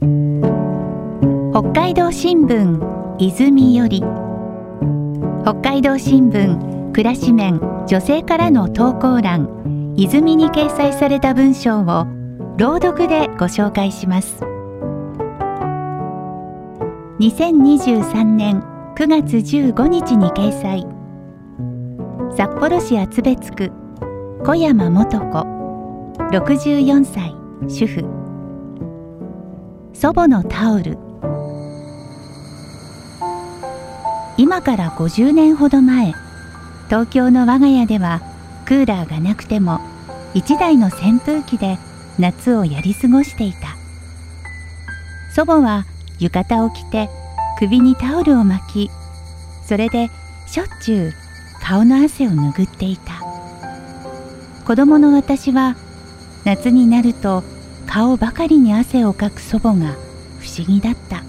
北海道新聞泉より。北海道新聞暮らし面女性からの投稿欄。泉に掲載された文章を朗読でご紹介します。2023年9月15日に掲載。札幌市厚別区小山素子。64歳主婦。祖母のタオル。今から50年ほど前東京の我が家ではクーラーがなくても1台の扇風機で夏をやり過ごしていた。祖母は浴衣を着て首にタオルを巻きそれでしょっちゅう顔の汗を拭っていた。子供の私は夏になると顔ばかりに汗をかく祖母が不思議だった。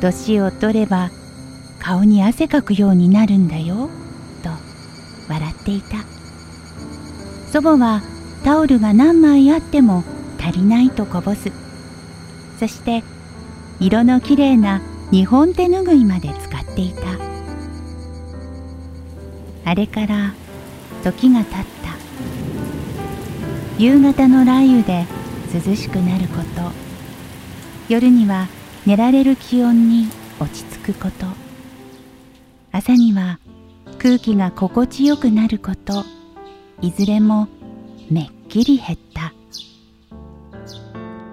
年を取れば顔に汗かくようになるんだよと笑っていた。祖母はタオルが何枚あっても足りないとこぼす。そして色のきれいな日本手ぬぐいまで使っていた。あれから時が経った。夕方の雷雨で涼しくなること。夜には寝られる気温に落ち着くこと。朝には空気が心地よくなること。いずれもめっきり減った。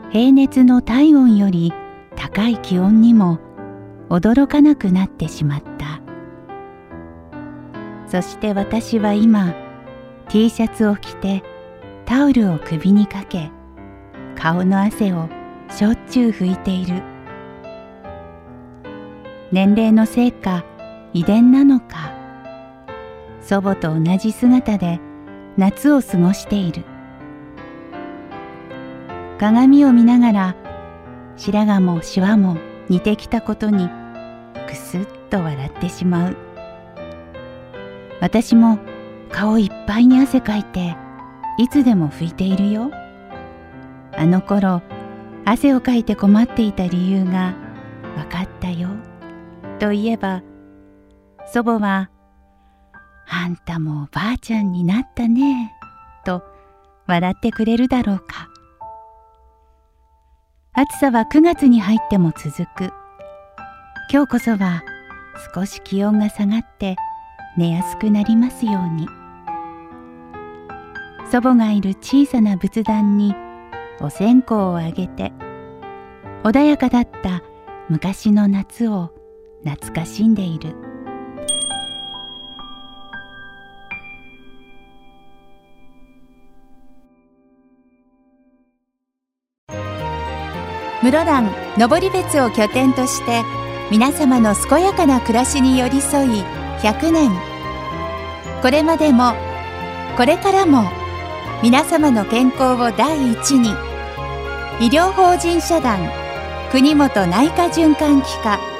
平熱の体温より高い気温にも驚かなくなってしまった。そして私は今 T シャツを着てタオルを首にかけ顔の汗をしょっちゅう拭いている。年齢のせいか遺伝なのか祖母と同じ姿で夏を過ごしている。鏡を見ながら白髪もシワも似てきたことにくすっと笑ってしまう。私も顔いっぱいに汗かいていつでも拭いているよ。あの頃汗をかいて困っていた理由が分かったよ。と言えば祖母は「あんたもおばあちゃんになったね」と笑ってくれるだろうか。暑さは9月に入っても続く。今日こそは少し気温が下がって寝やすくなりますように。祖母がいる小さな仏壇にお線香をあげて穏やかだった昔の夏を懐かしんでいる。室蘭登別を拠点として皆様の健やかな暮らしに寄り添い100年。これまでもこれからも皆様の健康を第一に。医療法人社団国本内科循環器科。